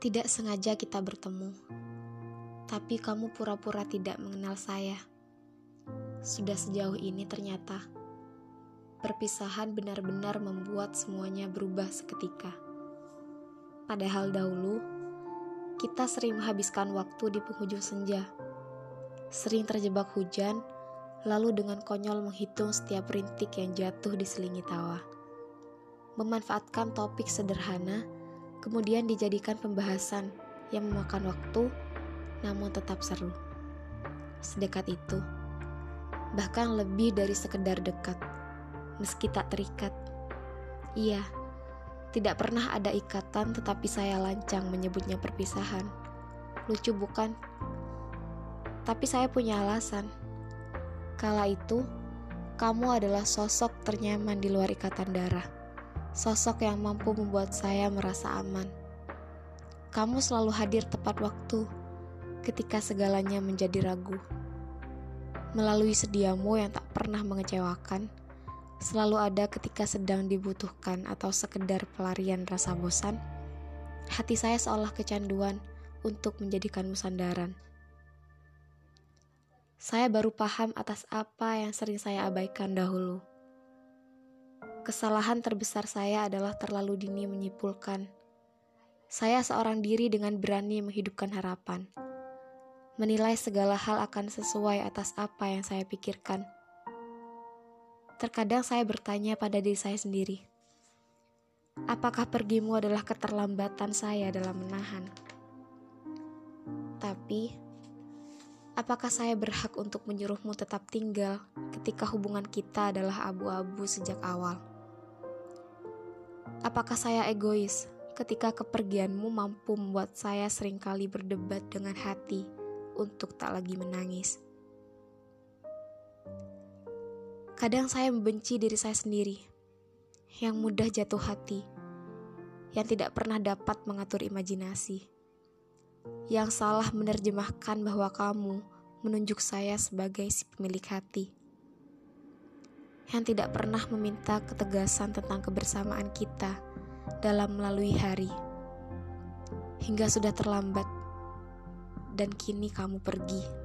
Tidak sengaja kita bertemu, tapi kamu pura-pura tidak mengenal saya. Sudah sejauh ini ternyata perpisahan benar-benar membuat semuanya berubah seketika. Padahal dahulu kita sering menghabiskan waktu di penghujung senja, sering terjebak hujan, lalu dengan konyol menghitung setiap rintik yang jatuh di selingi tawa. Memanfaatkan topik sederhana, kemudian dijadikan pembahasan yang memakan waktu, namun tetap seru. Sedekat itu, bahkan lebih dari sekedar dekat, meski tak terikat. Iya, tidak pernah ada ikatan, tetapi saya lancang menyebutnya perpisahan. Lucu, bukan? Tapi saya punya alasan. Kala itu, kamu adalah sosok ternyaman di luar ikatan darah. Sosok yang mampu membuat saya merasa aman. Kamu selalu hadir tepat waktu ketika segalanya menjadi ragu. Melalui sediamu yang tak pernah mengecewakan, selalu ada ketika sedang dibutuhkan atau sekedar pelarian rasa bosan, hati saya seolah kecanduan untuk menjadikanmu sandaran. Saya baru paham atas apa yang sering saya abaikan dahulu. Kesalahan terbesar saya adalah terlalu dini menyimpulkan. Saya seorang diri dengan berani menghidupkan harapan. Menilai segala hal akan sesuai atas apa yang saya pikirkan Terkadang saya bertanya pada diri saya sendiri, apakah pergimu adalah keterlambatan saya dalam menahan? Tapi, apakah saya berhak untuk menyuruhmu tetap tinggal ketika hubungan kita adalah abu-abu sejak awal? Apakah saya egois ketika kepergianmu mampu membuat saya sering kali berdebat dengan hati untuk tak lagi menangis? Kadang saya membenci diri saya sendiri, yang mudah jatuh hati, yang tidak pernah dapat mengatur imajinasi, yang salah menerjemahkan bahwa kamu menunjuk saya sebagai si pemilik hati, yang tidak pernah meminta ketegasan tentang kebersamaan kita dalam melalui hari, hingga sudah terlambat, dan kini kamu pergi.